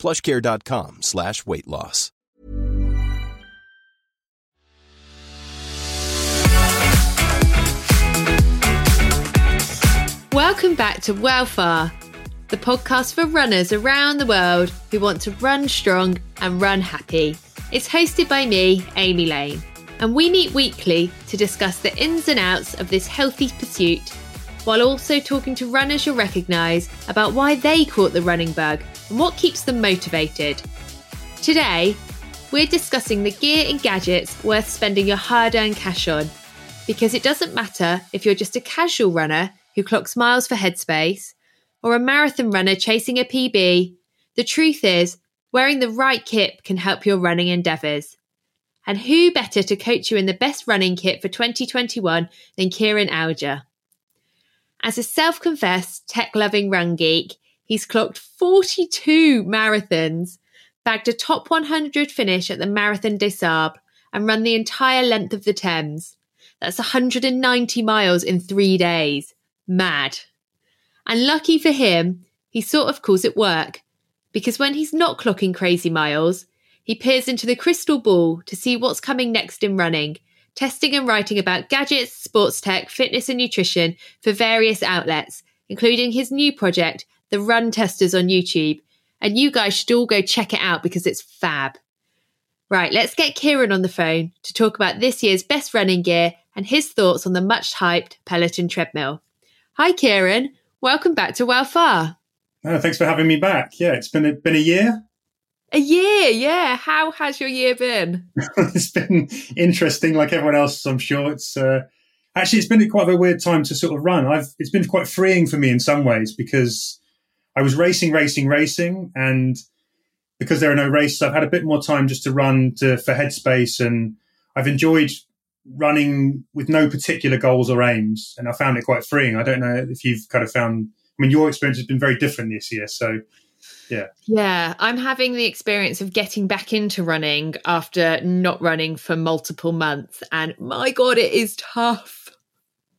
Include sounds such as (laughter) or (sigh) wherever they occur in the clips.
plushcare.com slash weight loss. Welcome back to Wellfar, the podcast for runners around the world who want to run strong and run happy. It's hosted by me, Amy Lane, and we meet weekly to discuss the ins and outs of this healthy pursuit, while also talking to runners you'll recognise about why they caught the running bug and what keeps them motivated. Today, we're discussing the gear and gadgets worth spending your hard earned cash on, because it doesn't matter if you're just a casual runner who clocks miles for headspace or a marathon runner chasing a PB. The truth is, wearing the right kit can help your running endeavours. And who better to coach you in the best running kit for 2021 than Kieran Alger? As a self confessed tech loving run geek, he's clocked 42 marathons, bagged a top 100 finish at the Marathon des Sables, and run the entire length of the Thames. That's 190 miles in three days. Mad. And lucky for him, he sort of calls it work, because when he's not clocking crazy miles, he peers into the crystal ball to see what's coming next in running, testing and writing about gadgets, sports tech, fitness, and nutrition for various outlets, including his new project, The Run Testers on YouTube. And you guys should all go check it out because it's fab. Right, let's get Kieran on the phone to talk about this year's best running gear and his thoughts on the much hyped Peloton treadmill. Hi, Kieran. Welcome back to Wellfar. Oh, thanks for having me back. Yeah, it's been a, been a year. A year, yeah. How has your year been? (laughs) it's been interesting, like everyone else, I'm sure. It's uh, actually it's been quite a weird time to sort of run. I've it's been quite freeing for me in some ways because I was racing, racing, racing, and because there are no races, I've had a bit more time just to run to for headspace, and I've enjoyed running with no particular goals or aims, and I found it quite freeing. I don't know if you've kind of found. I mean, your experience has been very different this year, so yeah. Yeah, I'm having the experience of getting back into running after not running for multiple months, and my god, it is tough.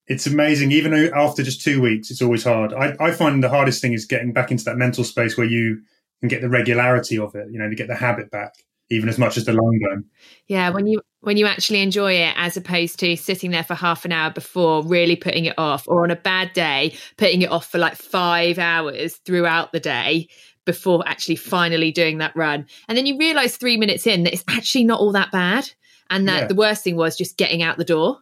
It's amazing. Even after just two weeks, it's always hard. I, I find the hardest thing is getting back into that mental space where you can get the regularity of it. You know, to get the habit back even as much as the long run. Yeah, when you when you actually enjoy it as opposed to sitting there for half an hour before really putting it off or on a bad day putting it off for like 5 hours throughout the day before actually finally doing that run. And then you realize 3 minutes in that it's actually not all that bad and that yeah. the worst thing was just getting out the door.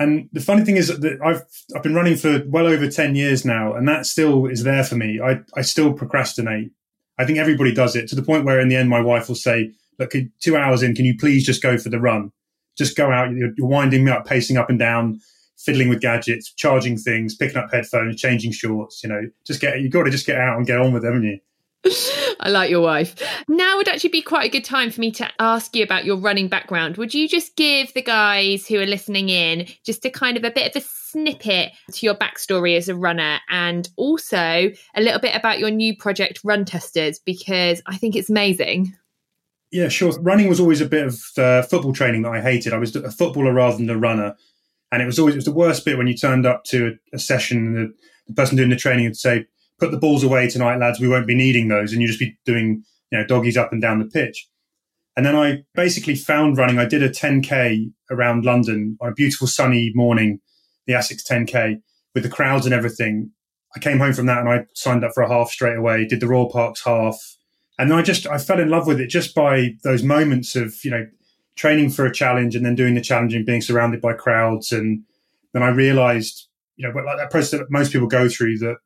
And the funny thing is that I've I've been running for well over 10 years now and that still is there for me. I I still procrastinate. I think everybody does it to the point where in the end my wife will say look, two hours in, can you please just go for the run? Just go out. You're, you're winding me up, pacing up and down, fiddling with gadgets, charging things, picking up headphones, changing shorts. You know, just get. You've got to just get out and get on with it, haven't you? (laughs) I like your wife. Now would actually be quite a good time for me to ask you about your running background. Would you just give the guys who are listening in just a kind of a bit of a snippet to your backstory as a runner and also a little bit about your new project, Run Testers, because I think it's amazing. Yeah, sure. Running was always a bit of uh, football training that I hated. I was a footballer rather than a runner, and it was always it was the worst bit when you turned up to a, a session and the, the, person doing the training would say, "Put the balls away tonight, lads. We won't be needing those," and you just be doing you know doggies up and down the pitch. And then I basically found running. I did a 10k around London on a beautiful sunny morning, the Essex 10k with the crowds and everything. I came home from that and I signed up for a half straight away. Did the Royal Parks half and then I just I fell in love with it just by those moments of you know training for a challenge and then doing the challenge and being surrounded by crowds and then I realized you know but like that process that most people go through that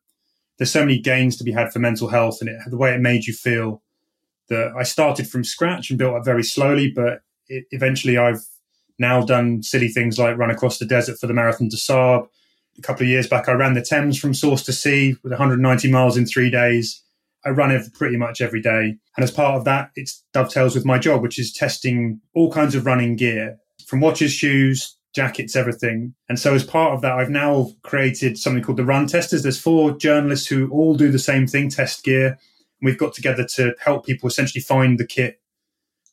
there's so many gains to be had for mental health and it, the way it made you feel that I started from scratch and built up very slowly but it, eventually I've now done silly things like run across the desert for the marathon des Sables a couple of years back I ran the Thames from source to sea with 190 miles in three days I run every, pretty much every day. And as part of that, it dovetails with my job, which is testing all kinds of running gear from watches, shoes, jackets, everything. And so as part of that, I've now created something called the Run Testers. There's four journalists who all do the same thing, test gear. We've got together to help people essentially find the kit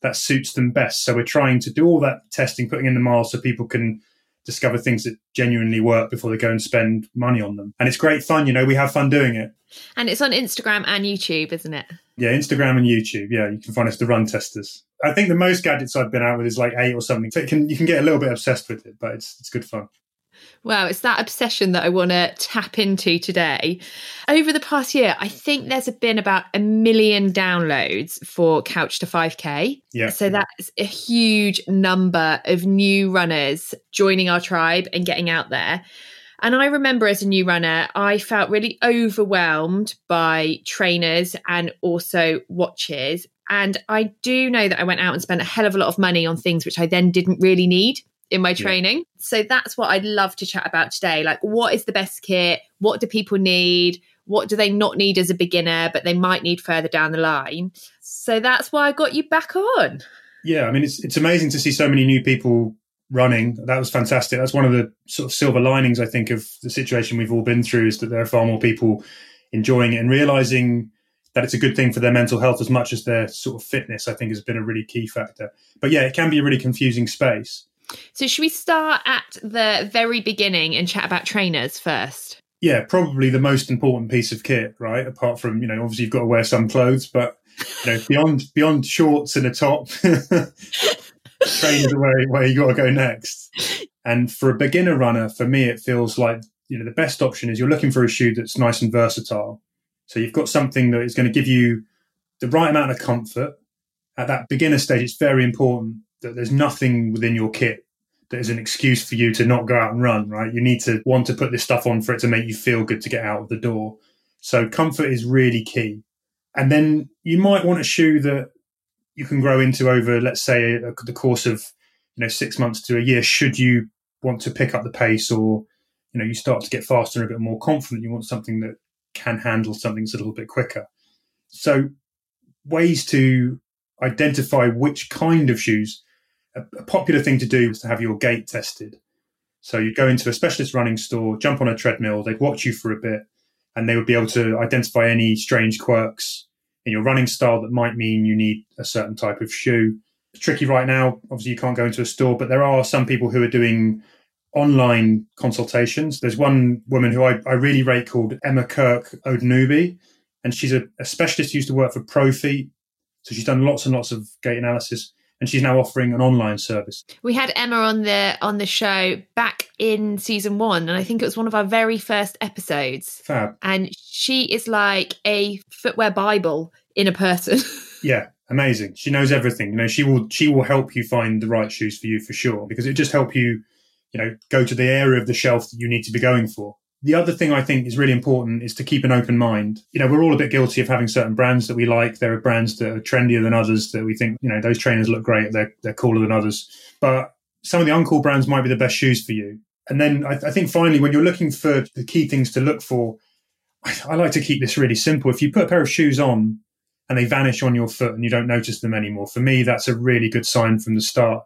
that suits them best. So we're trying to do all that testing, putting in the miles so people can discover things that genuinely work before they go and spend money on them. And it's great fun, you know, we have fun doing it. And it's on Instagram and YouTube, isn't it? Yeah, Instagram and YouTube. Yeah, you can find us the Run Testers. I think the most gadgets I've been out with is like eight or something. So you can you can get a little bit obsessed with it, but it's it's good fun. Wow, it's that obsession that I want to tap into today. Over the past year, I think there's been about a million downloads for Couch to 5K. Yeah. So that's a huge number of new runners joining our tribe and getting out there. And I remember as a new runner, I felt really overwhelmed by trainers and also watches. And I do know that I went out and spent a hell of a lot of money on things which I then didn't really need in my training. Yeah. So that's what I'd love to chat about today. Like, what is the best kit? What do people need? What do they not need as a beginner, but they might need further down the line? So that's why I got you back on. Yeah, I mean, it's it's amazing to see so many new people running. That was fantastic. That's one of the sort of silver linings, I think, of the situation we've all been through is that there are far more people enjoying it and realizing that it's a good thing for their mental health as much as their sort of fitness, I think has been a really key factor. But yeah, it can be a really confusing space. So, should we start at the very beginning and chat about trainers first? Yeah, probably the most important piece of kit, right? Apart from, you know, obviously you've got to wear some clothes, but you know, beyond beyond shorts and a top, (laughs) (laughs) trainers are where, where you got to go next. And for a beginner runner, for me, it feels like you know the best option is you're looking for a shoe that's nice and versatile. So you've got something that is going to give you the right amount of comfort at that beginner stage. It's very important that there's nothing within your kit that is an excuse for you to not go out and run, right? You need to want to put this stuff on for it to make you feel good to get out of the door. So comfort is really key. And then you might want a shoe that you can grow into over, let's say, a, the course of you know six months to a year. Should you want to pick up the pace, or you know you start to get faster and a bit more confident, you want something that can handle something that's a little bit quicker. So ways to identify which kind of shoes a, a popular thing to do is to have your gait tested. So you'd go into a specialist running store, jump on a treadmill, they'd watch you for a bit, and they would be able to identify any strange quirks in your running style that might mean you need a certain type of shoe. It's tricky right now. Obviously, you can't go into a store, but there are some people who are doing online consultations. There's one woman who I, I really rate called Emma Kirk Odunubi, and she's a, a specialist who used to work for Profeet. So she's done lots and lots of gait analysis and she's now offering an online service. We had Emma on the on the show back in season one, and I think it was one of our very first episodes. Fab. And she is like a footwear bible in a person. (laughs) yeah, amazing. She knows everything. You know, she will she will help you find the right shoes for you for sure because it just help you, you know, go to the area of the shelf that you need to be going for. The other thing I think is really important is to keep an open mind. You know, we're all a bit guilty of having certain brands that we like. There are brands that are trendier than others that we think, you know, those trainers look great. They're, they're cooler than others. But some of the uncool brands might be the best shoes for you. And then I, I think finally, when you're looking for the key things to look for, I, I like to keep this really simple. If you put a pair of shoes on and they vanish on your foot and you don't notice them anymore, for me, that's a really good sign from the start.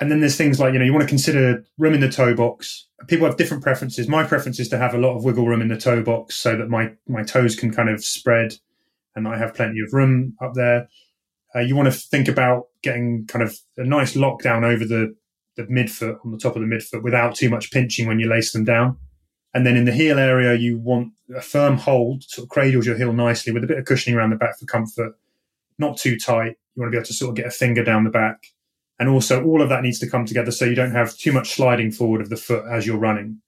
And then there's things like, you know, you want to consider room in the toe box. People have different preferences. My preference is to have a lot of wiggle room in the toe box so that my, my toes can kind of spread and I have plenty of room up there. Uh, you want to think about getting kind of a nice lockdown over the, the midfoot on the top of the midfoot without too much pinching when you lace them down. And then in the heel area, you want a firm hold, sort of cradles your heel nicely with a bit of cushioning around the back for comfort, not too tight. You want to be able to sort of get a finger down the back and also, all of that needs to come together so you don't have too much sliding forward of the foot as you're running.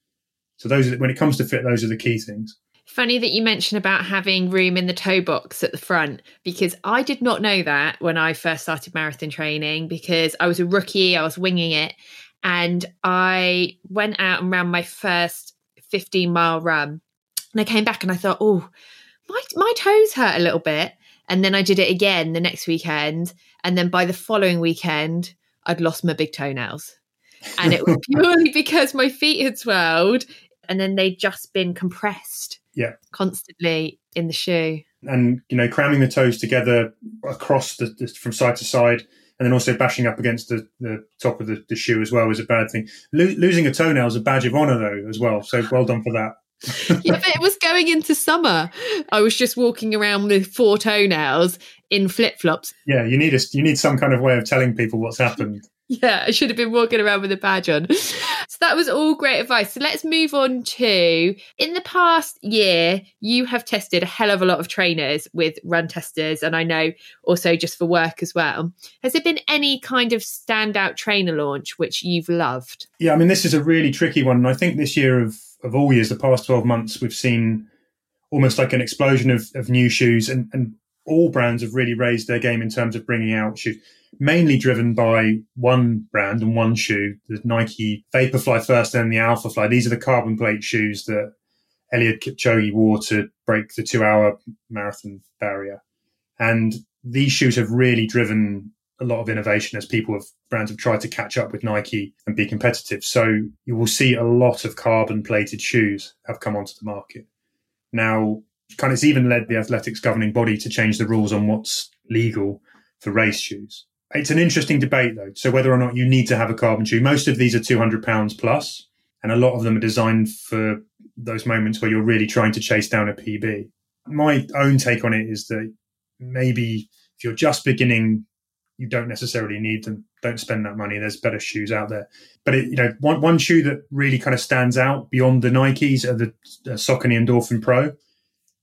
So, those are, when it comes to fit, those are the key things. Funny that you mentioned about having room in the toe box at the front because I did not know that when I first started marathon training because I was a rookie, I was winging it, and I went out and ran my first 15 mile run. And I came back and I thought, oh, my, my toes hurt a little bit. And then I did it again the next weekend. And then by the following weekend, I'd lost my big toenails. And it was purely (laughs) because my feet had swelled and then they'd just been compressed yeah. constantly in the shoe. and you know cramming the toes together across the, the from side to side and then also bashing up against the, the top of the, the shoe as well is a bad thing Lo- losing a toenail is a badge of honor though as well so well done for that (laughs) yeah, but it was going into summer. I was just walking around with four toenails in flip flops. Yeah, you need a, you need some kind of way of telling people what's happened. (laughs) Yeah, I should have been walking around with a badge on. (laughs) So that was all great advice. So let's move on to in the past year, you have tested a hell of a lot of trainers with run testers, and I know also just for work as well. Has there been any kind of standout trainer launch which you've loved? Yeah, I mean, this is a really tricky one. And I think this year of, of all years, the past 12 months, we've seen almost like an explosion of, of new shoes, and, and all brands have really raised their game in terms of bringing out shoes mainly driven by one brand and one shoe, the Nike Vaporfly first and the Alphafly. These are the carbon plate shoes that Eliud Kipchoge wore to break the two hour marathon barrier. And these shoes have really driven a lot of innovation as people have brands have tried to catch up with Nike and be competitive. So you will see a lot of carbon plated shoes have come onto the market. Now, kind of even led the athletics governing body to change the rules on what's legal for race shoes. It's an interesting debate, though. So whether or not you need to have a carbon shoe, most of these are two hundred pounds plus, and a lot of them are designed for those moments where you're really trying to chase down a PB. My own take on it is that maybe if you're just beginning, you don't necessarily need them. Don't spend that money. There's better shoes out there. But it, you know, one one shoe that really kind of stands out beyond the Nikes are the, the Saucony Endorphin Pro.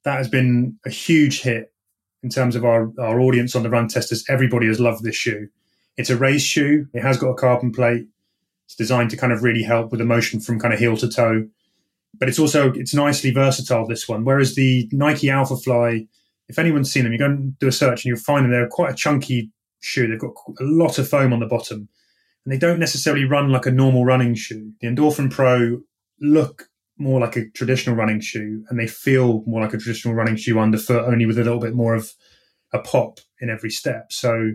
That has been a huge hit in terms of our, our audience on the run testers. Everybody has loved this shoe. It's a race shoe. It has got a carbon plate. It's designed to kind of really help with the motion from kind of heel to toe. But it's also it's nicely versatile. This one, whereas the Nike Alpha Fly, if anyone's seen them, you go and do a search and you'll find them. They're quite a chunky shoe. They've got a lot of foam on the bottom, and they don't necessarily run like a normal running shoe. The Endorphin Pro look more like a traditional running shoe and they feel more like a traditional running shoe underfoot, only with a little bit more of a pop in every step. So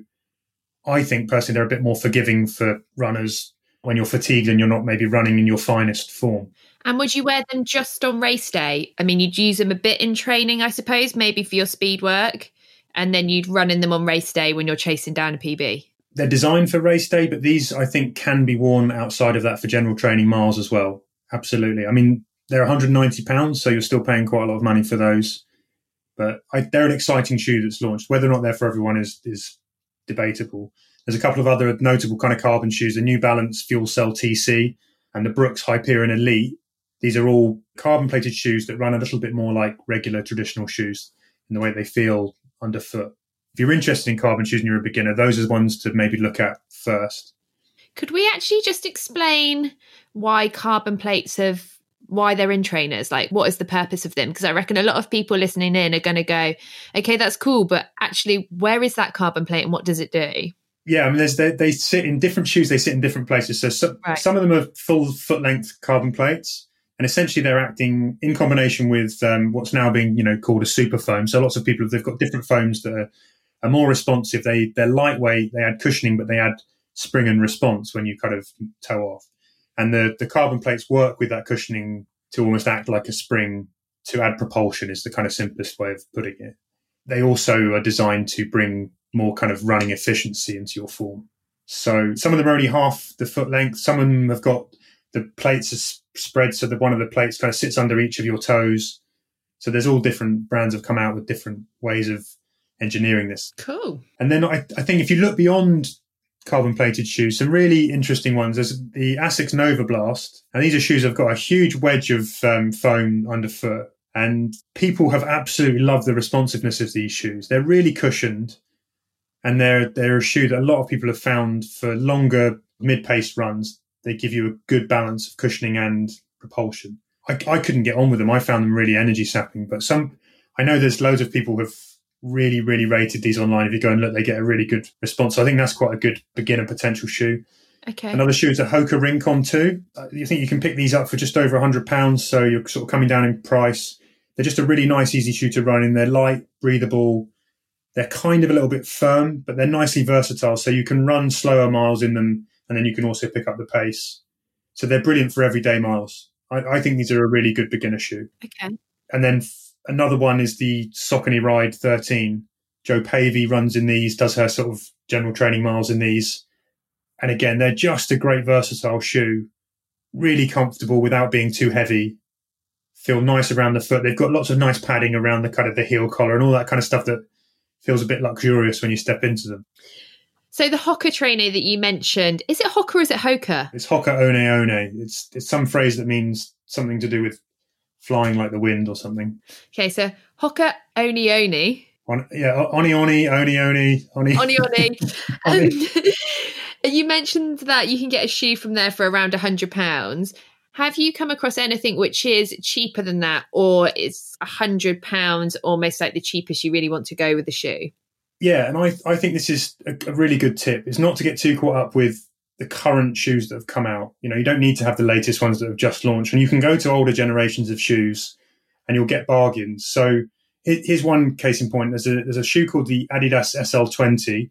I think personally they're a bit more forgiving for runners when you're fatigued and you're not maybe running in your finest form. And would you wear them just on race day? I mean, you'd use them a bit in training, I suppose, maybe for your speed work, and then you'd run in them on race day when you're chasing down a PB. They're designed for race day, but these I think can be worn outside of that for general training miles as well. Absolutely. I mean, they're 190 pounds, so you're still paying quite a lot of money for those. But I, they're an exciting shoe that's launched. Whether or not they're for everyone is is debatable. There's a couple of other notable kind of carbon shoes: the New Balance Fuel Cell TC and the Brooks Hyperion Elite. These are all carbon plated shoes that run a little bit more like regular traditional shoes in the way they feel underfoot. If you're interested in carbon shoes and you're a beginner, those are the ones to maybe look at first. Could we actually just explain why carbon plates have why they're in trainers like what is the purpose of them? Because i reckon a lot of people listening in are going to go okay that's cool but actually where is that carbon plate and what does it do? Yeah i mean there's they, they sit in different shoes they sit in different places. So, so right. some of them are full foot length carbon plates and essentially they're acting in combination with um, what's now being you know called a super foam. So lots of people they've got different foams that are, are more responsive. They they're lightweight they add cushioning but they add spring and response when you kind of toe off and the, the carbon plates work with that cushioning to almost act like a spring to add propulsion is the kind of simplest way of putting it. They also are designed to bring more kind of running efficiency into your form. So some of them are only half the foot length. Some of them have got the plates are spread so that one of the plates kind of sits under each of your toes. So there's all different brands have come out with different ways of engineering this. Cool. And then I, I think if you look beyond carbon plated shoes. Some really interesting ones. There's the Asics Nova Blast, and these are shoes that have got a huge wedge of um, foam underfoot. And people have absolutely loved the responsiveness of these shoes. They're really cushioned, and they're they're a shoe that a lot of people have found for longer mid paced runs. They give you a good balance of cushioning and propulsion. I, I couldn't get on with them. I found them really energy sapping. But some, I know there's loads of people who've really, really rated these online. If you go and look, they get a really good response. So I think that's quite a good beginner potential shoe. Okay. Another shoe is a Hoka Rincon 2. Uh, you think you can pick these up for just over £100, so you're sort of coming down in price. They're just a really nice, easy shoe to run in. They're light, breathable. They're kind of a little bit firm, but they're nicely versatile. So you can run slower miles in them, and then you can also pick up the pace. So they're brilliant for everyday miles. I, I think these are a really good beginner shoe. Okay. And then another one is the Saucony Ride 13. Jo Pavey runs in these, does her sort of general training miles in these. And again, they're just a great versatile shoe, really comfortable without being too heavy. Feel nice around the foot. They've got lots of nice padding around the kind of the heel collar and all that kind of stuff that feels a bit luxurious when you step into them. So the Hoka trainer that you mentioned, is it Hoka or is it Hoka? It's Hoka One One. It's it's some phrase that means something to do with flying like the wind or something. Okay, so Hoka Oni Oni. On, yeah, Oni Oni, Oni Oni, Oni Oni Oni. (laughs) um, (laughs) you mentioned that you can get a shoe from there for around a hundred pounds. Have you come across anything which is cheaper than that, or is a hundred pounds almost like the cheapest you really want to go with the shoe? Yeah, and I I think this is a, a really good tip. Is not to get too caught up with the current shoes that have come out. You know, you don't need to have the latest ones that have just launched, and you can go to older generations of shoes, and you'll get bargains. So here's one case in point. There's a there's a shoe called the Adidas SL20,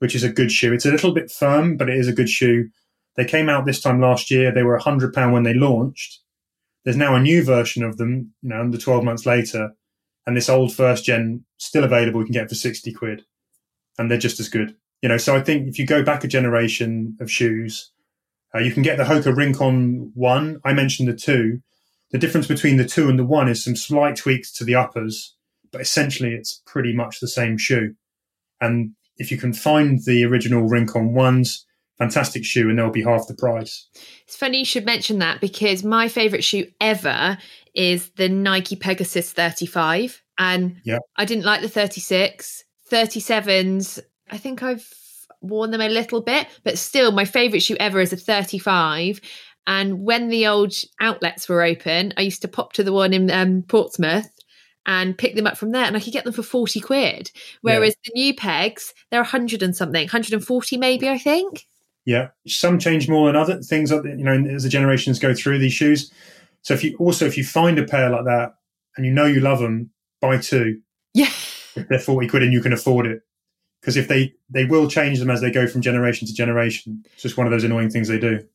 which is a good shoe. It's a little bit firm, but it is a good shoe. They came out this time last year. They were hundred pound when they launched. There's now a new version of them, you know, under 12 months later, and this old first gen still available. You can get for 60 quid, and they're just as good. You know, so I think if you go back a generation of shoes, uh, you can get the Hoka Rincon one. I mentioned the two. The difference between the two and the one is some slight tweaks to the uppers, but essentially it's pretty much the same shoe. And if you can find the original Rincon ones, fantastic shoe and they'll be half the price. It's funny you should mention that because my favorite shoe ever is the Nike Pegasus 35 and yep. I didn't like the 36. 37s, I think I've worn them a little bit, but still my favorite shoe ever is a 35 and when the old outlets were open, I used to pop to the one in um, Portsmouth and pick them up from there and I could get them for 40 quid. Whereas yeah. the new pegs, they're 100 and something, 140 maybe, I think. Yeah, some change more than other things. You know, as the generations go through these shoes. So if you also if you find a pair like that and you know you love them, buy two. Yeah, if they're forty quid and you can afford it, because if they they will change them as they go from generation to generation. It's just one of those annoying things they do.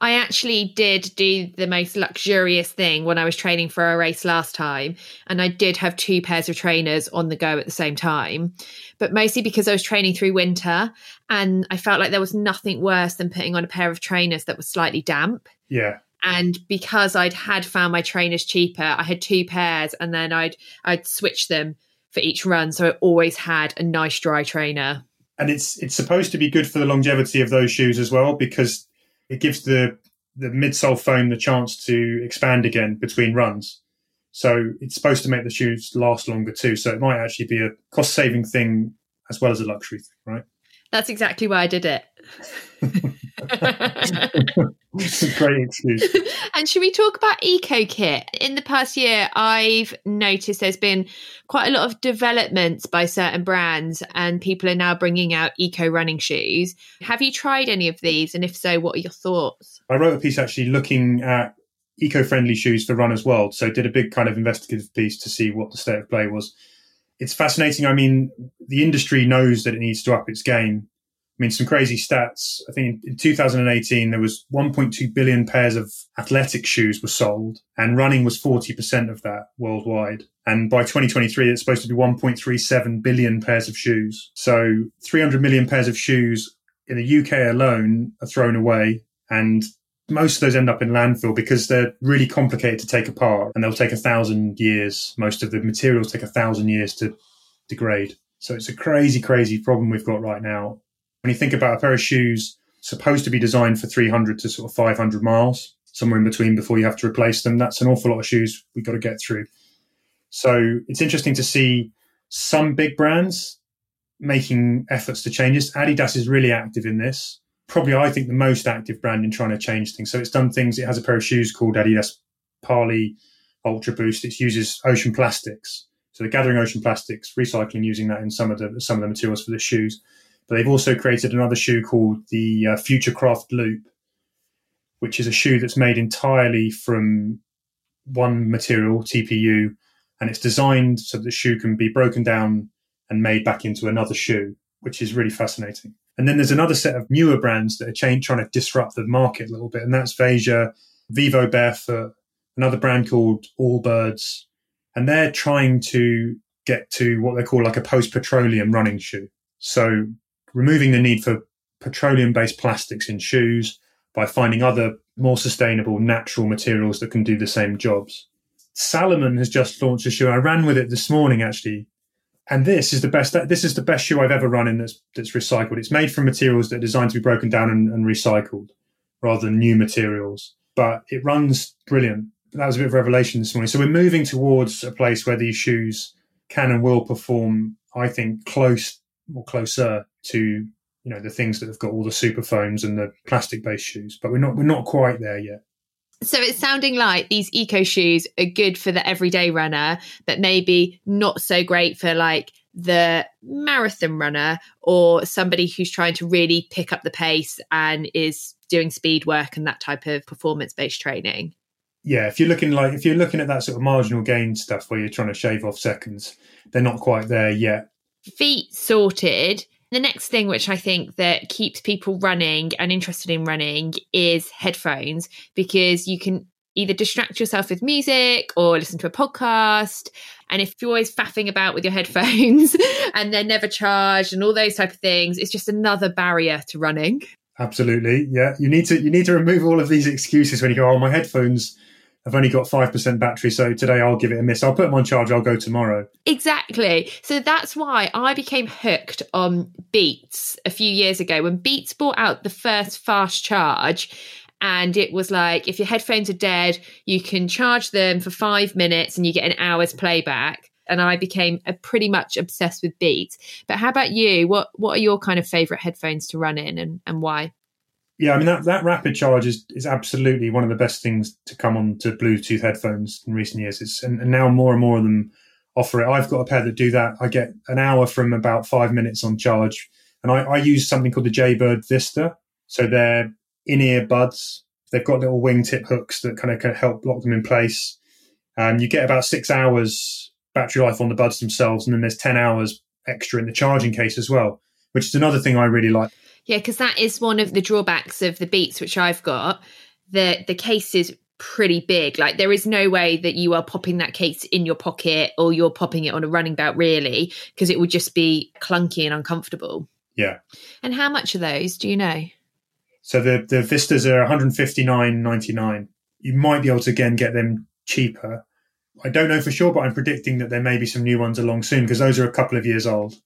I actually did do the most luxurious thing when I was training for a race last time. And I did have two pairs of trainers on the go at the same time, but mostly because I was training through winter and I felt like there was nothing worse than putting on a pair of trainers that was slightly damp. Yeah. And because I'd had found my trainers cheaper, I had two pairs and then I'd I'd switch them for each run. So I always had a nice dry trainer. And it's it's supposed to be good for the longevity of those shoes as well because it gives the the midsole foam the chance to expand again between runs. So it's supposed to make the shoes last longer too. So it might actually be a cost saving thing as well as a luxury thing, right? That's exactly why I did it. (laughs) (laughs) it's a great excuse. (laughs) and should we talk about EcoKit? In the past year, I've noticed there's been quite a lot of developments by certain brands, and people are now bringing out eco running shoes. Have you tried any of these? And if so, what are your thoughts? I wrote a piece actually looking at eco friendly shoes for runners world. So did a big kind of investigative piece to see what the state of play was it's fascinating. I mean, the industry knows that it needs to up its game. I mean, some crazy stats. I think in 2018, there was 1.2 billion pairs of athletic shoes were sold and running was 40% of that worldwide. And by 2023, it's supposed to be 1.37 billion pairs of shoes. So 300 million pairs of shoes in the UK alone are thrown away. And most of those end up in landfill because they're really complicated to take apart and they'll take a thousand years. Most of the materials take a thousand years to degrade. So it's a crazy, crazy problem we've got right now. When you think about a pair of shoes supposed to be designed for 300 to sort of 500 miles, somewhere in between before you have to replace them, that's an awful lot of shoes we've got to get through. So it's interesting to see some big brands making efforts to change this. Adidas is really active in this probably I think the most active brand in trying to change things. So it's done things. It has a pair of shoes called Adidas Parley Ultra Boost. It uses ocean plastics. So they're gathering ocean plastics, recycling, using that in some of the some of the materials for the shoes. But they've also created another shoe called the uh, Futurecraft Loop, which is a shoe that's made entirely from one material, TPU, and it's designed so that the shoe can be broken down and made back into another shoe, which is really fascinating. And then there's another set of newer brands that are trying to disrupt the market a little bit, and that's Veja, Vivo Barefoot, another brand called Allbirds, and they're trying to get to what they call like a post petroleum running shoe. So removing the need for petroleum based plastics in shoes by finding other more sustainable natural materials that can do the same jobs. Salomon has just launched a shoe. I ran with it this morning actually. And this is the best. This is the best shoe I've ever run in that's that's recycled. It's made from materials that are designed to be broken down and, and recycled, rather than new materials. But it runs brilliant. That was a bit of revelation this morning. So we're moving towards a place where these shoes can and will perform. I think close or closer to you know the things that have got all the super foams and the plastic based shoes. But we're not we're not quite there yet. So it's sounding like these eco shoes are good for the everyday runner, but maybe not so great for like the marathon runner or somebody who's trying to really pick up the pace and is doing speed work and that type of performance based training. Yeah, if you're looking like if you're looking at that sort of marginal gain stuff where you're trying to shave off seconds, they're not quite there yet. Feet sorted the next thing which I think that keeps people running and interested in running is headphones because you can either distract yourself with music or listen to a podcast. And if you're always faffing about with your headphones (laughs) and they're never charged and all those type of things, it's just another barrier to running. Absolutely. Yeah. You need to you need to remove all of these excuses when you go, Oh, my headphones I've only got 5% battery, so today I'll give it a miss. I'll put them on charge, I'll go tomorrow. Exactly. So that's why I became hooked on Beats a few years ago when Beats brought out the first fast charge. And it was like, if your headphones are dead, you can charge them for five minutes and you get an hour's playback. And I became a pretty much obsessed with Beats. But how about you? What What are your kind of favorite headphones to run in, and, and why? Yeah, I mean that, that rapid charge is, is absolutely one of the best things to come on to Bluetooth headphones in recent years. It's and, and, now more and more of them offer it. I've got a pair that do that. I get an hour from about five minutes on charge, and I, I use something called the Jaybird Vista. So they're in-ear buds. They've got little wingtip hooks that kind of can help lock them in place. And you get about six hours battery life on the buds themselves, and then there's ten hours extra in the charging case as well, which is another thing I really like. Yeah, because that is one of the drawbacks of the Beats which I've got. The the case is pretty big. Like there is no way that you are popping that case in your pocket or you're popping it on a running belt really, because it would just be clunky and uncomfortable. Yeah. And how much are those? Do you know? So the the Vistas are 159.99. You might be able to again get them cheaper. I don't know for sure, but I'm predicting that there may be some new ones along soon because those are a couple of years old.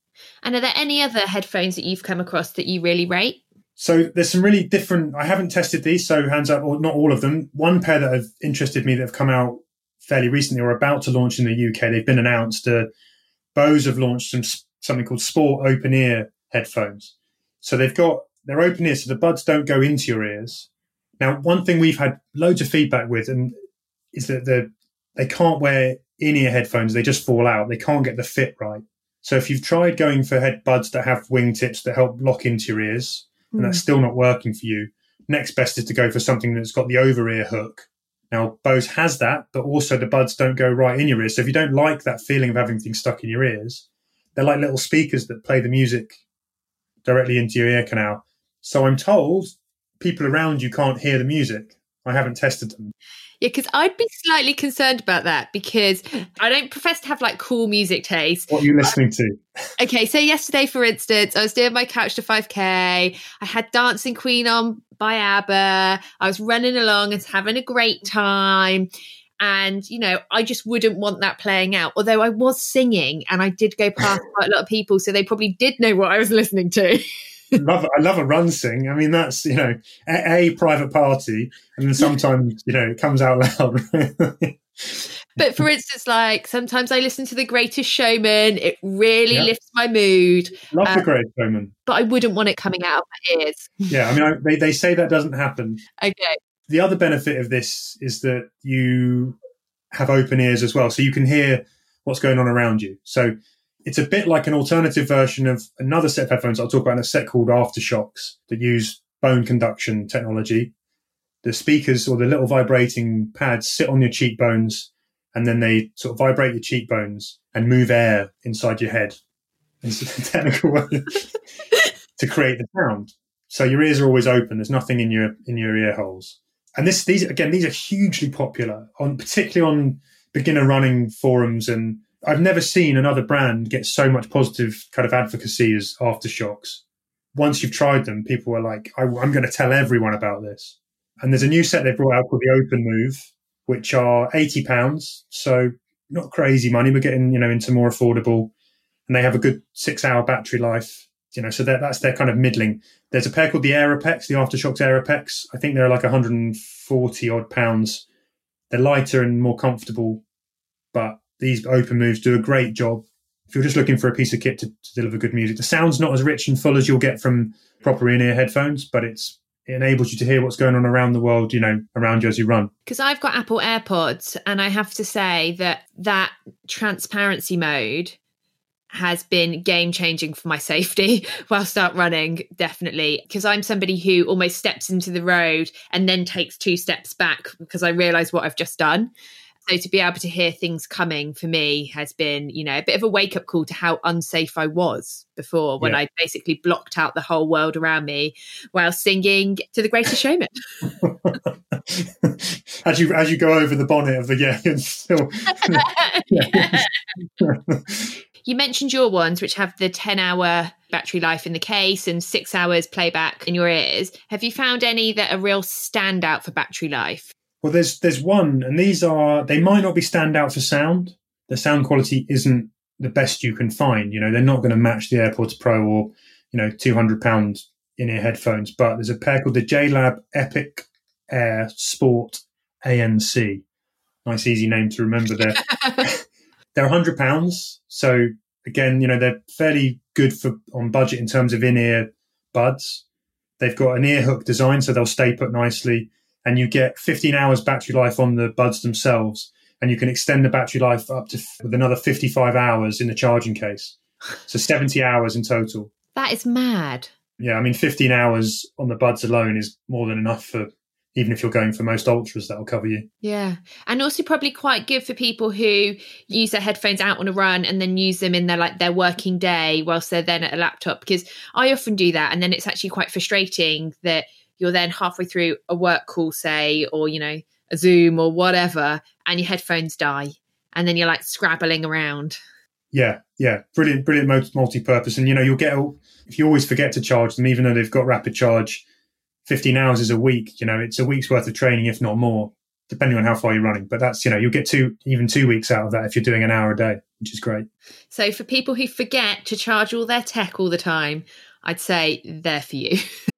And are there any other headphones that you've come across that you really rate? So there's some really different. I haven't tested these, so hands up, or not all of them. One pair that have interested me that have come out fairly recently or about to launch in the UK. They've been announced. Uh, Bose have launched some something called Sport Open Ear headphones. So they've got they're open ear, so the buds don't go into your ears. Now, one thing we've had loads of feedback with, and is that the they can't wear in ear headphones; they just fall out. They can't get the fit right. So if you've tried going for head buds that have wingtips that help lock into your ears, mm. and that's hmm. still not working for you, next best is to go for something that's got the over ear hook. Now, Bose has that, but also the buds don't go right in your ears. So if you don't like that feeling of having things stuck in your ears, they're like little speakers that play the music directly into your ear canal. So I'm told people around you can't hear the music. I haven't tested them. Yeah, because I'd be slightly concerned about that because (laughs) I don't profess to have like cool music taste. What are you listening to? Okay, so yesterday, for instance, I was doing my Couch to 5K. I had Dancing Queen on by ABBA. I was running along and having a great time. And, you know, I just wouldn't want that playing out. Although I was singing and I did go past (laughs) quite a lot of people. So they probably did know what I was listening to. (laughs) love I love a run sing. I mean, that's you know a, a private party, and then sometimes you know it comes out (laughs) loud. but for instance, like sometimes I listen to The Greatest Showman. It really yep. lifts my mood. Love um, The Greatest Showman, but I wouldn't want it coming out of my ears. (laughs) Yeah, I mean, I, they they say that doesn't happen. Okay. The other benefit of this is that you have open ears as well, so you can hear what's going on around you. So it's a bit like an alternative version of another set of headphones I'll talk about in a set called AfterShokz that use bone conduction technology. The speakers or the little vibrating pads sit on your cheekbones and then they sort of vibrate your cheekbones and move air inside your head. It's a (laughs) technical way to create the sound. So your ears are always open. There's nothing in your in your ear holes. And this these again these are hugely popular on particularly on beginner running forums, and I've never seen another brand get so much positive kind of advocacy as AfterShokz. Once you've tried them, people are like, I, I'm going to tell everyone about this. And there's a new set they brought out called the Open Move, which are eighty pounds, so not crazy money. We're getting you know into more affordable, and they have a good six hour battery life. You know, so that's their kind of middling. There's a pair called the Aeropex, the AfterShokz Aeropex. I think they're like 140 odd pounds. They're lighter and more comfortable, but these open moves do a great job. If you're just looking for a piece of kit to, to deliver good music, the sound's not as rich and full as you'll get from proper in-ear headphones, but it's it enables you to hear what's going on around the world, you know, around you as you run. Because I've got Apple AirPods, and I have to say that that transparency mode has been game changing for my (laughs) safety whilst out running, definitely. Because I'm somebody who almost steps into the road and then takes two steps back because I realize what I've just done. So to be able to hear things coming for me has been, you know, a bit of a wake up call to how unsafe I was before when yeah. I basically blocked out the whole world around me while singing to the greatest showman. (laughs) as you as you go over the bonnet of the (laughs) yeah, and (laughs) still You mentioned your ones, which have the 10 hour battery life in the case and six hours playback in your ears. Have you found any that are real standout for battery life? Well, there's there's one, and these are they might not be standout for sound. The sound quality isn't the best you can find. You know, they're not going to match the AirPods Pro or you know 200 pound in-ear headphones. But there's a pair called the JLab Epic Air Sport ANC. Nice, easy name to remember. There, (laughs) they're 100 pounds. So again, you know, they're fairly good for on budget in terms of in-ear buds. They've got an ear hook design, so they'll stay put nicely and you get 15 hours battery life on the buds themselves and you can extend the battery life up to with another 55 hours in the charging case. So 70 hours in total. That is mad. Yeah i mean 15 hours on the buds alone is more than enough for even if you're going for most ultras that'll cover you. Yeah. And also probably quite good for people who use their headphones out on a run and then use them in their like their working day whilst they're then at a laptop because i often do that and then it's actually quite frustrating that you're then halfway through a work call, say, or, you know, a Zoom or whatever, and your headphones die. And then you're like scrabbling around. Yeah, yeah. Brilliant, brilliant multi purpose. And, you know, you'll get, if you always forget to charge them, even though they've got rapid charge, 15 hours is a week. You know, it's a week's worth of training, if not more, depending on how far you're running. But that's, you know, you'll get two, even two weeks out of that if you're doing an hour a day, which is great. So for people who forget to charge all their tech all the time, I'd say they're for you. (laughs)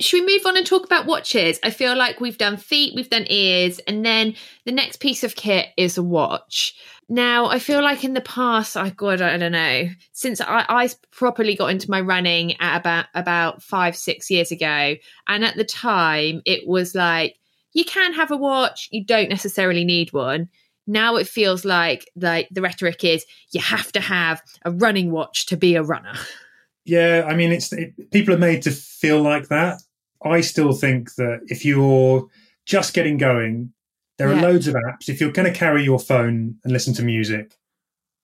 Should we move on and talk about watches? I feel like we've done feet, we've done ears, and then the next piece of kit is a watch. Now, I feel like in the past, I God, I don't know, since I, I properly got into my running at about about five, six years ago, and at the time, it was like you can have a watch, you don't necessarily need one. Now it feels like like the rhetoric is you have to have a running watch to be a runner. Yeah, I mean, it's it, people are made to feel like that. I still think that if you're just getting going, there are loads of apps. If you're going to carry your phone and listen to music,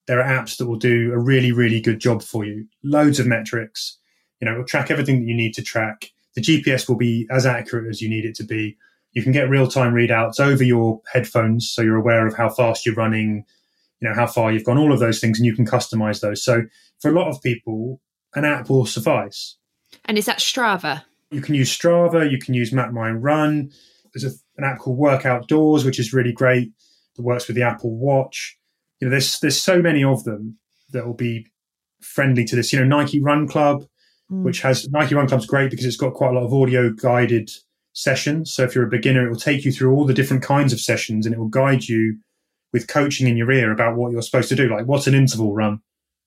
there are apps that will do a really, really good job for you. Loads of metrics. You know, it will track everything that you need to track. The GPS will be as accurate as you need it to be. You can get real time readouts over your headphones, so you're aware of how fast you're running, you know, how far you've gone, all of those things, and you can customize those. So for a lot of people, an app will suffice. And is that Strava? You can use Strava, you can use Map My Run. There's a, an app called Work Outdoors, which is really great. That works with the Apple Watch. You know, there's there's so many of them that will be friendly to this. You know, Nike Run Club, mm. which has Nike Run Club's great because it's got quite a lot of audio guided sessions. So if you're a beginner, it will take you through all the different kinds of sessions and it will guide you with coaching in your ear about what you're supposed to do. Like, what's an interval run?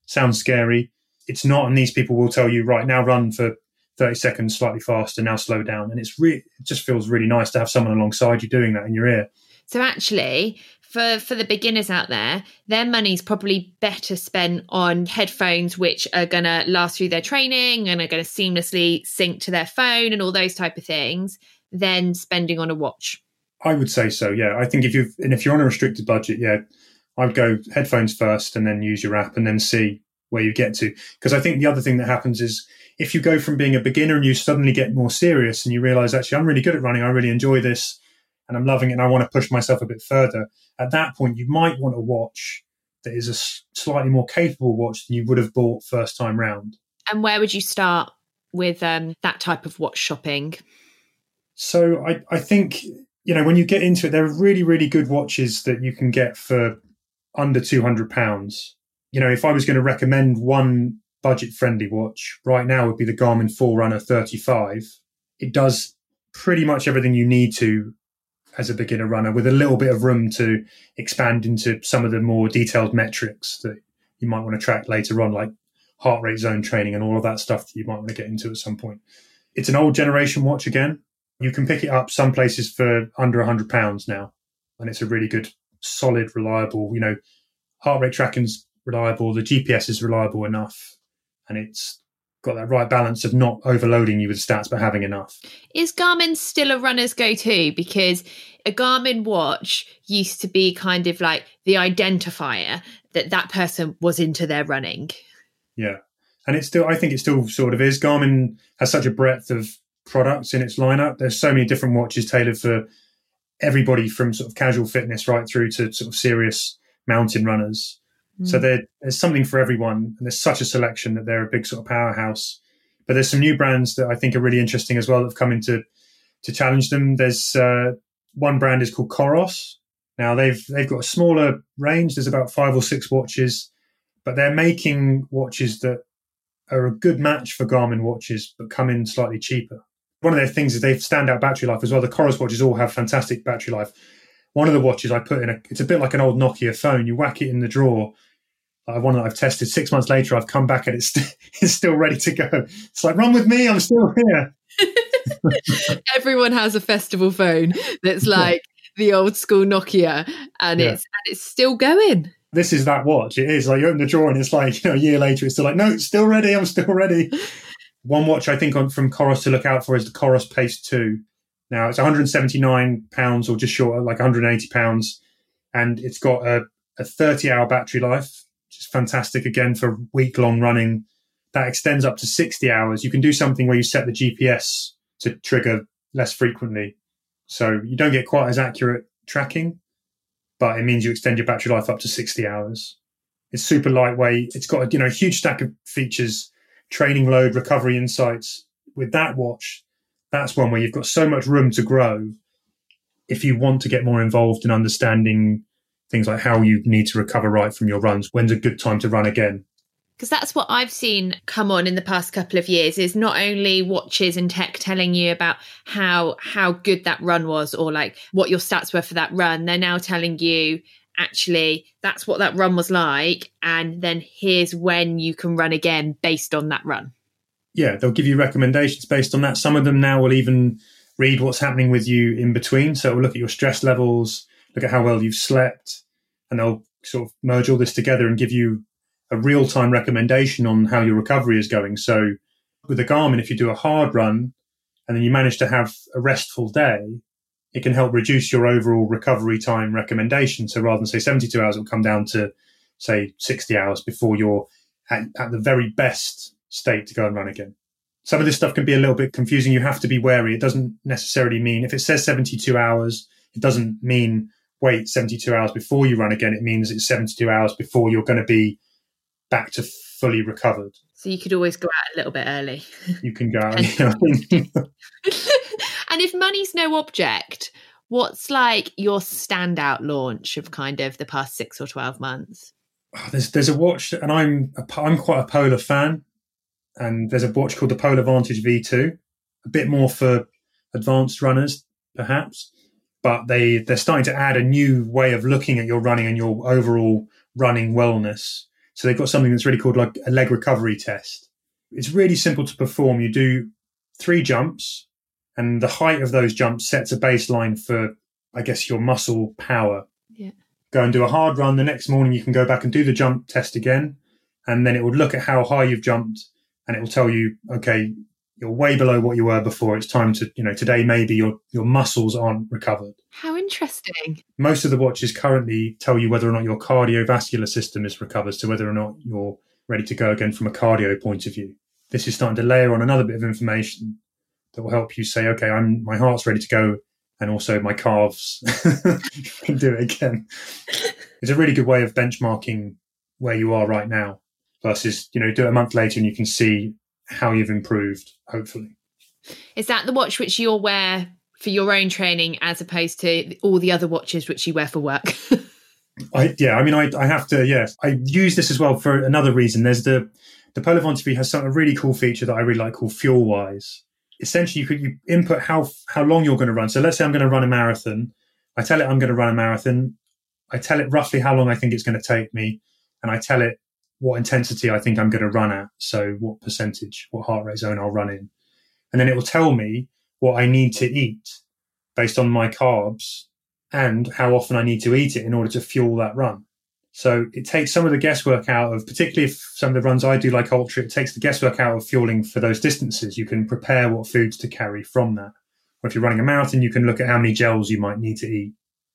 Sounds scary. It's not. And these people will tell you, right now, run for 30 seconds slightly faster, now slow down. And it's really, it just feels really nice to have someone alongside you doing that in your ear. So actually, for for the beginners out there, their money's probably better spent on headphones which are going to last through their training and are going to seamlessly sync to their phone and all those type of things than spending on a watch. I would say so. Yeah, I think if you and if you're on a restricted budget, yeah, I'd go headphones first and then use your app and then see where you get to. Because I think the other thing that happens is if you go from being a beginner and you suddenly get more serious and you realize actually I'm really good at running, I really enjoy this and I'm loving it and I want to push myself a bit further, at that point you might want a watch that is a slightly more capable watch than you would have bought first time round. And where would you start with um, that type of watch shopping? So I, I think, you know, when you get into it, there are really, really good watches that you can get for under £200. You know, if I was going to recommend one budget friendly watch right now would be the Garmin Forerunner 35. It does pretty much everything you need to as a beginner runner with a little bit of room to expand into some of the more detailed metrics that you might want to track later on, like heart rate zone training and all of that stuff that you might want to get into at some point. It's an old generation watch again. You can pick it up some places for under a hundred pounds now. And it's a really good, solid, reliable, you know, heart rate tracking's reliable. The GPS is reliable enough and it's got that right balance of not overloading you with stats but having enough. Is Garmin still a runner's go to? Because a Garmin watch used to be kind of like the identifier that that person was into their running. Yeah. And it's still, I think it still sort of is. Garmin has such a breadth of products in its lineup. There's so many different watches tailored for everybody from sort of casual fitness right through to sort of serious mountain runners. So hmm. there, there's something for everyone, and there's such a selection that they're a big sort of powerhouse. But there's some new brands that I think are really interesting as well that have come into to challenge them. There's uh, one brand is called Coros. Now they've they've got a smaller range. There's about five or six watches, but they're making watches that are a good match for Garmin watches, but come in slightly cheaper. One of their things is they stand out battery life as well. The Coros watches all have fantastic battery life. One of the watches I put in a, it's a bit like an old Nokia phone. You whack it in the drawer I uh, one that I've tested. Six months later, I've come back and it's st- (laughs) it's still ready to go. It's like run with me. I'm still here. (laughs) Everyone has a festival phone that's like the old school Nokia, and yeah. it's and it's still going. This is that watch. It is like you open the drawer and it's like (laughs) you know a year later it's still like no, it's still ready. I'm still ready. One watch I think on, from Coros to look out for is the Coros Pace Two. Now it's 179 pounds or just short, like 180 pounds, and it's got a, a 30 hour battery life which is fantastic again for week long running. That extends up to 60 hours. You can do something where you set the GPS to trigger less frequently. So you don't get quite as accurate tracking, but it means you extend your battery life up to 60 hours. It's super lightweight. It's got a you know a huge stack of features, training load, recovery insights. With that watch, that's one where you've got so much room to grow. If you want to get more involved in understanding things like how you need to recover right from your runs, when's a good time to run again. Because that's what I've seen come on in the past couple of years is not only watches and tech telling you about how how good that run was or like what your stats were for that run. They're now telling you actually that's what that run was like and then here's when you can run again based on that run. Yeah, they'll give you recommendations based on that. Some of them now will even read what's happening with you in between. So it will look at your stress levels, look at how well you've slept, and they'll sort of merge all this together and give you a real time recommendation on how your recovery is going. So with the Garmin, if you do a hard run and then you manage to have a restful day, it can help reduce your overall recovery time recommendation. So rather than say 72 hours, it will come down to say 60 hours before you're at, at the very best state to go and run again. Some of this stuff can be a little bit confusing. You have to be wary. It doesn't necessarily mean if it says 72 hours, it doesn't mean wait 72 hours before you run again, it means it's 72 hours before you're going to be back to fully recovered. So you could always go out a little bit early. (laughs) You can go out. (laughs) (laughs) and if money's no object, what's like your standout launch of kind of the past six or 12 months? Oh, there's there's a watch, and I'm a, I'm quite a polar fan, and there's a watch called the Polar Vantage V2, a bit more for advanced runners, perhaps, but they they're starting to add a new way of looking at your running and your overall running wellness. So they've got something that's really called like a leg recovery test. It's really simple to perform. You do three jumps, and the height of those jumps sets a baseline for, I guess, your muscle power. Yeah. Go and do a hard run. The next morning, you can go back and do the jump test again, and then it will look at how high you've jumped, and it will tell you, okay, you're way below what you were before. It's time to, you know, today maybe your your muscles aren't recovered. How interesting. Most of the watches currently tell you whether or not your cardiovascular system is recovered, so whether or not you're ready to go again from a cardio point of view. This is starting to layer on another bit of information that will help you say, okay, I'm my heart's ready to go, and also my calves (laughs) can do it again. It's a really good way of benchmarking where you are right now versus, you know, do it a month later and you can see how you've improved, hopefully. Is that the watch which you'll wear for your own training as opposed to all the other watches which you wear for work? (laughs) I, yeah, I mean, I, I have to, yes. I use this as well for another reason. There's the, the Polar Vantage has some, a really cool feature that I really like called Fuel Wise. Essentially, you could you input how how long you're going to run. So let's say I'm going to run a marathon. I tell it I'm going to run a marathon. I tell it roughly how long I think it's going to take me, and I tell it what intensity I think I'm going to run at. So what percentage, what heart rate zone I'll run in. And then it will tell me what I need to eat based on my carbs and how often I need to eat it in order to fuel that run. So it takes some of the guesswork out of, particularly if some of the runs I do like ultra, it takes the guesswork out of fueling for those distances. You can prepare what foods to carry from that. Or if you're running a marathon, you can look at how many gels you might need to eat.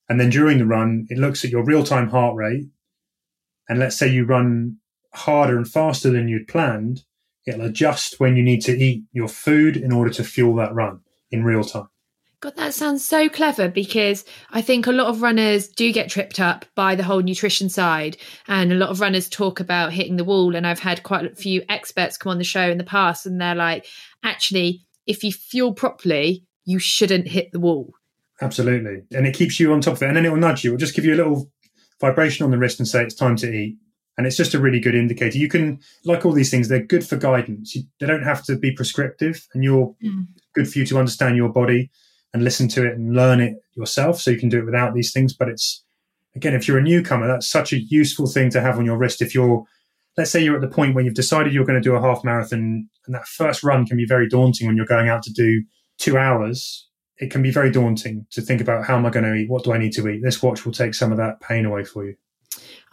And then during the run, it looks at your real time heart rate. And let's say you run harder and faster than you'd planned, it'll adjust when you need to eat your food in order to fuel that run in real time. God, that sounds so clever because I think a lot of runners do get tripped up by the whole nutrition side. And a lot of runners talk about hitting the wall. And I've had quite a few experts come on the show in the past, and they're like, actually, if you fuel properly, you shouldn't hit the wall. Absolutely. And it keeps you on top of it. And then it will nudge you. It'll just give you a little vibration on the wrist and say it's time to eat. And it's just a really good indicator. You can, like all these things, they're good for guidance. You, they don't have to be prescriptive, and you're mm. good for you to understand your body and listen to it and learn it yourself. So you can do it without these things. But it's, again, if you're a newcomer, that's such a useful thing to have on your wrist. If you're, let's say you're at the point where you've decided you're going to do a half marathon, and that first run can be very daunting when you're going out to do two hours. It can be very daunting to think about how am I going to eat? What do I need to eat? This watch will take some of that pain away for you.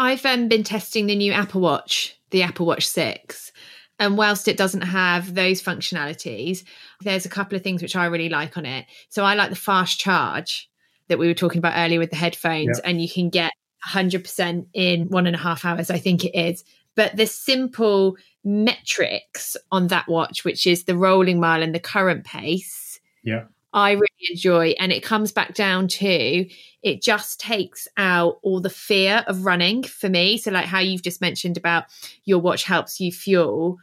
I've um, been testing the new Apple Watch, the Apple Watch 6. And whilst it doesn't have those functionalities, there's a couple of things which I really like on it. So I like the fast charge that we were talking about earlier with the headphones, and you can get 100% in one and a half hours, I think it is. But the simple metrics on that watch, which is the rolling mile and the current pace, yeah. I really enjoy. And it comes back down to it just takes out all the fear of running for me. So, like how you've just mentioned about your watch helps you fuel.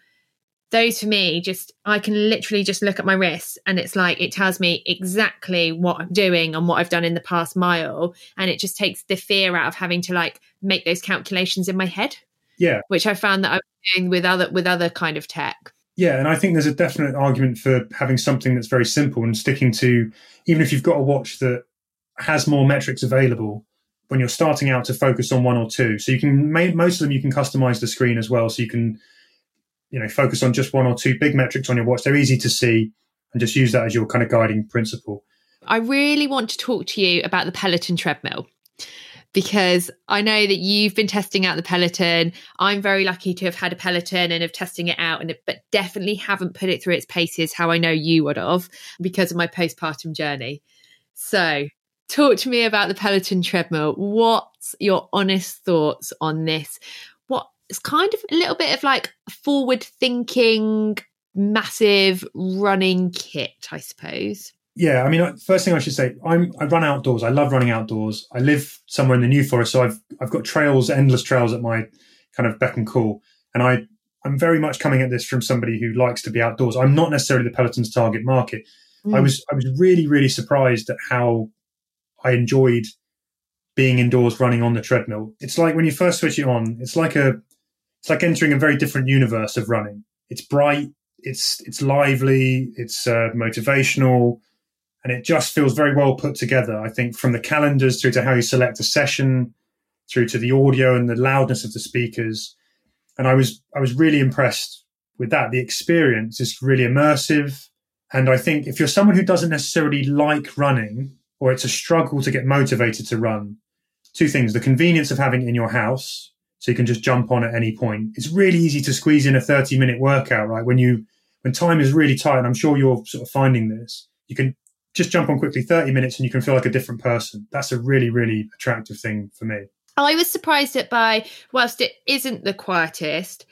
Those for me, just I can literally just look at my wrist and it's like it tells me exactly what I'm doing and what I've done in the past mile. And it just takes the fear out of having to like make those calculations in my head. Yeah. Which I found that I'm doing with other with other kind of tech. Yeah, and I think there's a definite argument for having something that's very simple and sticking to, even if you've got a watch that has more metrics available, when you're starting out to focus on one or two. So you can make most of them, you can customize the screen as well. So you can, you know, focus on just one or two big metrics on your watch. They're easy to see and just use that as your kind of guiding principle. I really want to talk to you about the Peloton treadmill because I know that you've been testing out the Peloton. I'm very lucky to have had a Peloton and of testing it out, and but definitely haven't put it through its paces how I know you would have because of my postpartum journey. So, talk to me about the Peloton treadmill. What's your honest thoughts on this? What it's kind of a little bit of like forward thinking, massive running kit, I suppose yeah, I mean, first thing I should say, I'm I run outdoors. I love running outdoors. I live somewhere in the New Forest, so I've I've got trails, endless trails at my kind of beck and call, and I I'm very much coming at this from somebody who likes to be outdoors. I'm not necessarily the Peloton's target market. Mm. I was I was really really surprised at how I enjoyed being indoors running on the treadmill. It's like when you first switch it on, it's like a it's like entering a very different universe of running. It's bright, it's it's lively, it's uh, motivational And it just feels very well put together. I think from the calendars through to how you select a session, through to the audio and the loudness of the speakers. And I was I was really impressed with that. The experience is really immersive. And I think if you're someone who doesn't necessarily like running, or it's a struggle to get motivated to run, two things the convenience of having it in your house, so you can just jump on at any point. It's really easy to squeeze in a 30 minute workout, right? When you when time is really tight, and I'm sure you're sort of finding this, you can just jump on quickly 30 minutes and you can feel like a different person. That's a really, really attractive thing for me. I was surprised at by, whilst it isn't the quietest,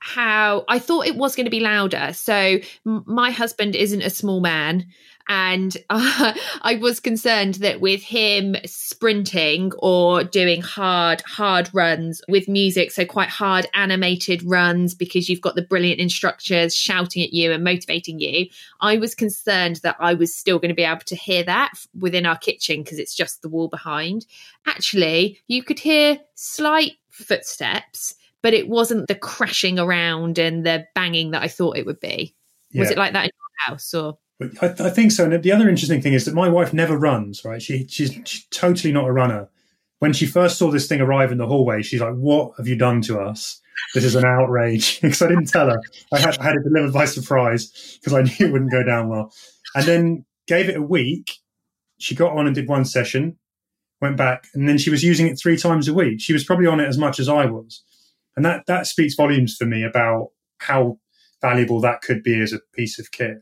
how I thought it was going to be louder. So my husband isn't a small man, and (laughs) uh, I was concerned that with him sprinting or doing hard hard runs with music, so quite hard animated runs because you've got the brilliant instructors shouting at you and motivating you. I was concerned that I was still going to be able to hear that within our kitchen because it's just the wall behind. Actually, you could hear slight footsteps but it wasn't the crashing around and the banging that I thought it would be. Yeah. Was it like that in your house or? I, I, think so. And the other interesting thing is that my wife never runs. Right? She she's, she's totally not a runner. When she first saw this thing arrive in the hallway, she's like, "What have you done to us? This is an outrage." (laughs) because I didn't tell her. I had, I had it delivered by surprise because I (laughs) knew it wouldn't go down well. And then gave it a week. She got on and did one session, went back, and then she was using it three times a week. She was probably on it as much as I was. And that, that speaks volumes for me about how valuable that could be as a piece of kit.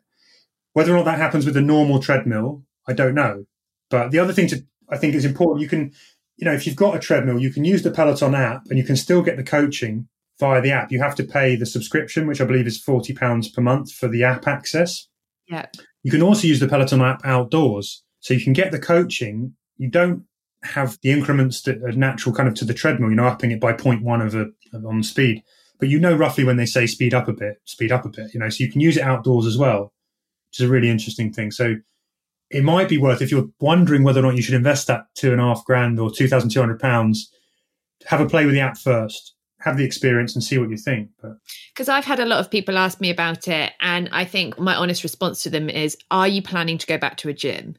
Whether or not that happens with a normal treadmill, I don't know. But the other thing to I think is important, you can, you know, if you've got a treadmill, you can use the Peloton app and you can still get the coaching via the app. You have to pay the subscription, which I believe is forty pounds per month for the app access. Yeah. You can also use the Peloton app outdoors. So you can get the coaching. You don't have the increments that are natural kind of to the treadmill, you know, upping it by 0.1 of a on speed. But you know roughly when they say speed up a bit, speed up a bit, you know, so you can use it outdoors as well, which is a really interesting thing. So it might be worth if you're wondering whether or not you should invest that two and a half grand or two thousand two hundred pounds, have a play with the app first, have the experience and see what you think. Because I've had a lot of people ask me about it, and I think my honest response to them is, "Are you planning to go back to a gym?"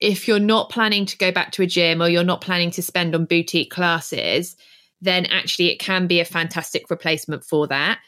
if you're not planning to go back to a gym or you're not planning to spend on boutique classes, then actually it can be a fantastic replacement for that.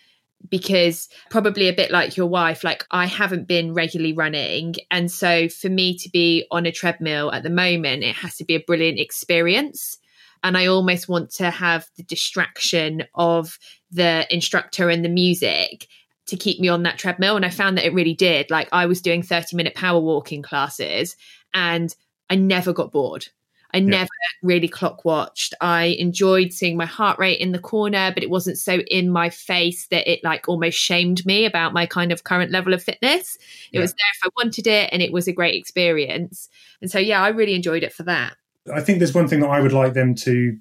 Because probably a bit like your wife, like I haven't been regularly running. And so for me to be on a treadmill at the moment, it has to be a brilliant experience. And I almost want to have the distraction of the instructor and the music to keep me on that treadmill. And I found that it really did. Like I was doing 30 minute power walking classes and I never got bored. I yeah. never really clock watched. I enjoyed seeing my heart rate in the corner, but it wasn't so in my face that it like almost shamed me about my kind of current level of fitness. It yeah. was there if I wanted it and it was a great experience. And so, yeah, I really enjoyed it for that. I think there's one thing that I would like them to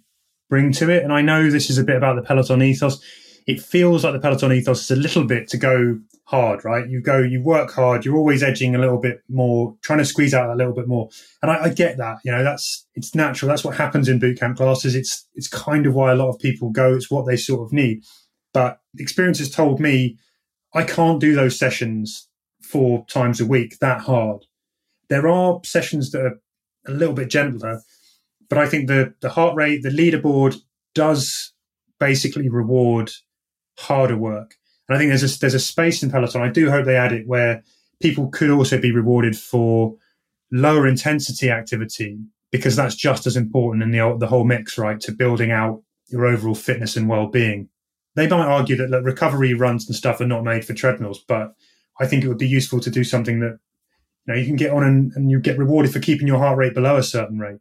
bring to it. And I know this is a bit about the Peloton ethos. It feels like the Peloton ethos is a little bit to go hard, right? You go, you work hard, you're always edging a little bit more, trying to squeeze out a little bit more. And I, I get that, you know, that's, it's natural. That's what happens in bootcamp classes. It's, it's kind of why a lot of people go. It's what they sort of need. But experience has told me I can't do those sessions four times a week that hard. There are sessions that are a little bit gentler, but I think the, the heart rate, the leaderboard does basically reward harder work. And I think there's a, there's a space in Peloton. I do hope they add it where people could also be rewarded for lower intensity activity because that's just as important in the the whole mix, right? To building out your overall fitness and well being. They might argue that like, recovery runs and stuff are not made for treadmills, but I think it would be useful to do something that you know you can get on and, and you get rewarded for keeping your heart rate below a certain rate.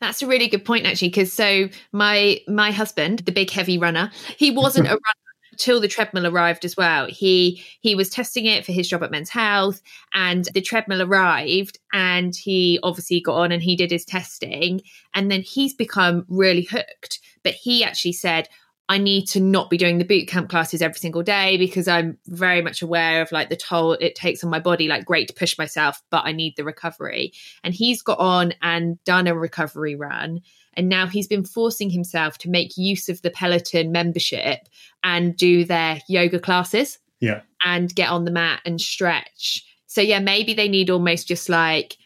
That's a really good point, actually, because so my my husband, the big heavy runner, he wasn't (laughs) a runner till the treadmill arrived as well. He he was testing it for his job at Men's Health, and the treadmill arrived, and he obviously got on and he did his testing, and then he's become really hooked. But he actually said, I need to not be doing the boot camp classes every single day because I'm very much aware of like the toll it takes on my body. Like, great to push myself, but I need the recovery. And he's got on and done a recovery run. And now he's been forcing himself to make use of the Peloton membership and do their yoga classes. Yeah. And get on the mat and stretch So yeah, maybe they need almost just like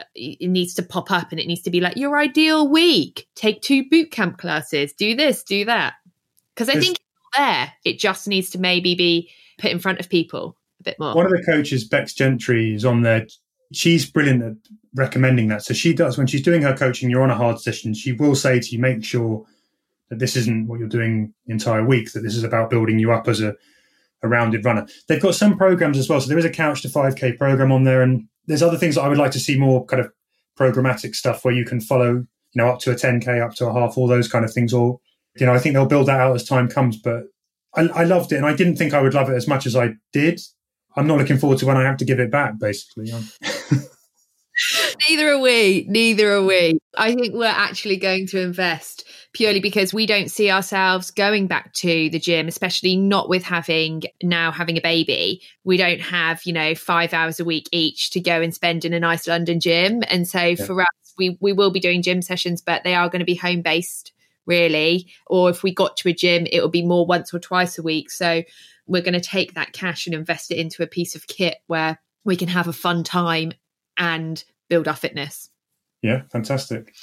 uh, it needs to pop up and it needs to be like your ideal week. Take two boot camp classes, do this, do that. Because I think there, it just needs to maybe be put in front of people a bit more. One of the coaches, Bex Gentry, is on there. She's brilliant at recommending that. So she does when she's doing her coaching. You're on a hard session. She will say to you, make sure that this isn't what you're doing the entire week. That this is about building you up as a, a rounded runner. They've got some programs as well. So there is a Couch to 5K program on there, and there's other things that I would like to see more kind of programmatic stuff where you can follow, you know, up to a 10k, up to a half, all those kind of things. Or, you know, I think they'll build that out as time comes. But I, I loved it, and I didn't think I would love it as much as I did. I'm not looking forward to when I have to give it back. Basically, neither are we. Neither are we. I think we're actually going to invest purely because we don't see ourselves going back to the gym, especially not with having now having a baby. We don't have, you know, five hours a week each to go and spend in a nice London gym. And so yeah. for us, we, we will be doing gym sessions, but they are going to be home based really. Or if we got to a gym, it will be more once or twice a week. So we're going to take that cash and invest it into a piece of kit where we can have a fun time and build our fitness. Yeah, fantastic.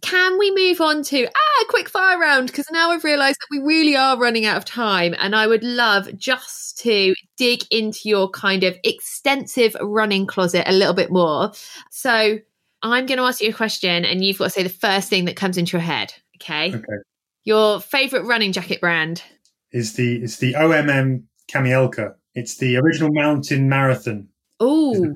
Can we move on to ah, a quick fire round? Because now I've realised that we really are running out of time, and I would love just to dig into your kind of extensive running closet a little bit more. So I'm going to ask you a question, and you've got to say the first thing that comes into your head. Okay. Okay. Your favourite running jacket brand is the it's the OMM Kamleika. It's the original mountain marathon. Oh,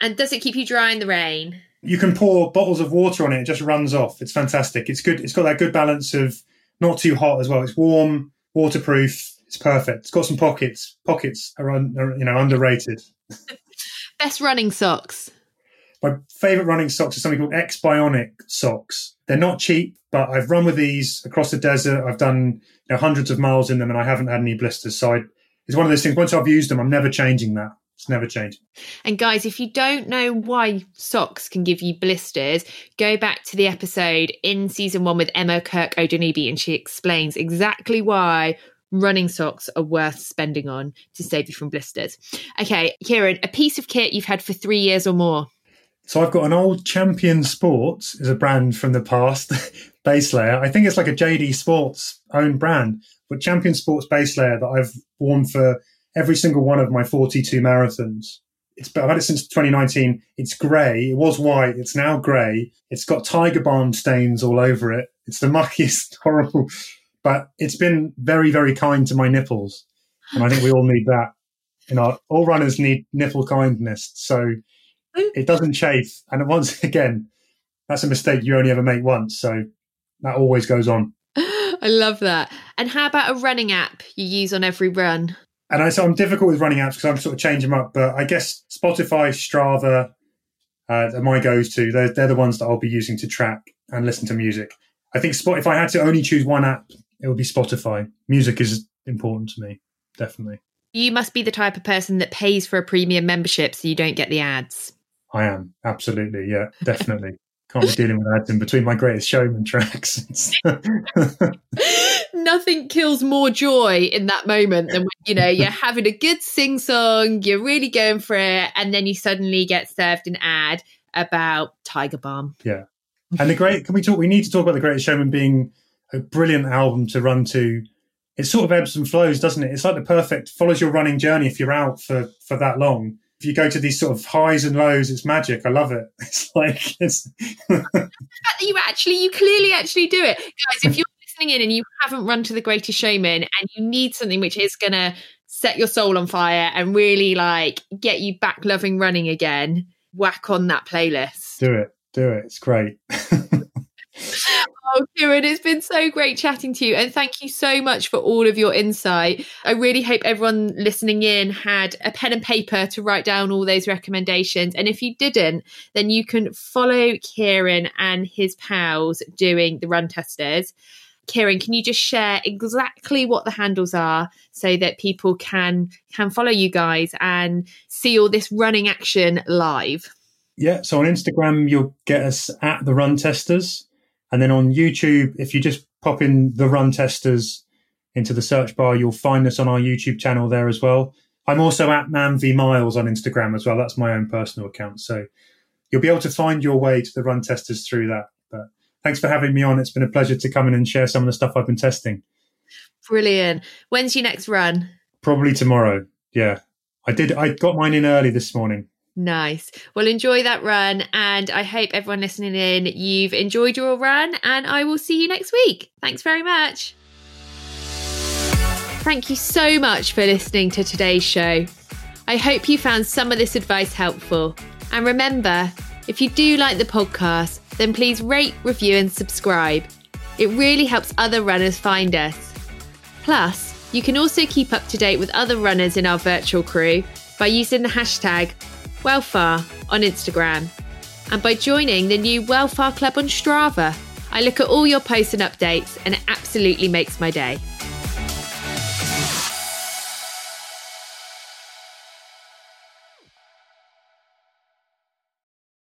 and does it keep you dry in the rain? You can pour bottles of water on it; it just runs off. It's fantastic. It's good. It's got that good balance of not too hot as well. It's warm, waterproof. It's perfect. It's got some pockets. Pockets are, un, are you know underrated. (laughs) Best running socks. My favorite running socks are something called X Bionic socks. They're not cheap, but I've run with these across the desert. I've done you know, hundreds of miles in them, and I haven't had any blisters. So I, it's one of those things. Once I've used them, I'm never changing that. It's never changed. And guys, if you don't know why socks can give you blisters, go back to the episode in season one with Emma Kirk Odunubi, and she explains exactly why running socks are worth spending on to save you from blisters. Okay, Kieran, a piece of kit you've had for three years or more. So I've got an old Champion Sports is a brand from the past (laughs) base layer. I think it's like a JD Sports own brand, but Champion Sports base layer that I've worn for every single one of my 42 marathons. It's, I've had it since 2019. It's grey. It was white. It's now grey. It's got tiger balm stains all over it. It's the (laughs) muckiest, horrible, but it's been very, very kind to my nipples. And I think we all need that. You know, all runners need nipple kindness. So it doesn't chafe. And once (laughs) again, that's a mistake you only ever make once. So that always goes on. (gasps) I love that. And how about a running app you use on every run? And I, so I'm difficult with running apps because I'm sort of changing them up. But I guess Spotify, Strava, uh, are my goes to. They're, they're the ones that I'll be using to track and listen to music. I think Spot, if I had to only choose one app, it would be Spotify. Music is important to me, definitely. You must be the type of person that pays for a premium membership so you don't get the ads. I am absolutely, yeah, definitely. Can't be dealing with ads in between my greatest showman tracks. (laughs) (laughs) Nothing kills more joy in that moment than when, you know, you're (laughs) having a good sing song, you're really going for it, and then you suddenly get served an ad about Tiger Balm. Yeah. And the great, can we talk? We need to talk about The Greatest Showman being a brilliant album to run to. It sort of ebbs and flows, doesn't it? It's like the perfect, follows your running journey if you're out for, for that long if you go to these sort of highs and lows, it's magic. I love it. (laughs) It's like it's (laughs) the fact that you actually, you clearly actually do it, guys. If you're listening in and you haven't run to the Greatest Showman, and you need something which is going to set your soul on fire and really like get you back loving running again, whack on that playlist. Do it, do it. It's great. (laughs) Oh, Kieran, it's been so great chatting to you. And thank you so much for all of your insight. I really hope everyone listening in had a pen and paper to write down all those recommendations. And if you didn't, then you can follow Kieran and his pals doing the run testers. Kieran, can you just share exactly what the handles are so that people can can follow you guys and see all this running action live? Yeah, so on Instagram you'll get us at the run testers. And then on YouTube, if you just pop in the run testers into the search bar, you'll find us on our YouTube channel there as well. I'm also at Manv Miles on Instagram as well. That's my own personal account. So you'll be able to find your way to the run testers through that. Thanks for having me on. It's been a pleasure to come in and share some of the stuff I've been testing. Brilliant. When's your next run? Probably tomorrow. Yeah. I did I got mine in early this morning. Nice. Well, enjoy that run. And I hope everyone listening in, you've enjoyed your run. And I will see you next week. Thanks very much. Thank you so much for listening to today's show. I hope you found some of this advice helpful. And remember, if you do like the podcast, then please rate, review, and subscribe. It really helps other runners find us. Plus, you can also keep up to date with other runners in our virtual crew by using the hashtag Welfare on Instagram and by joining the new Welfare Club on Strava. I look at all your posts and updates and it absolutely makes my day.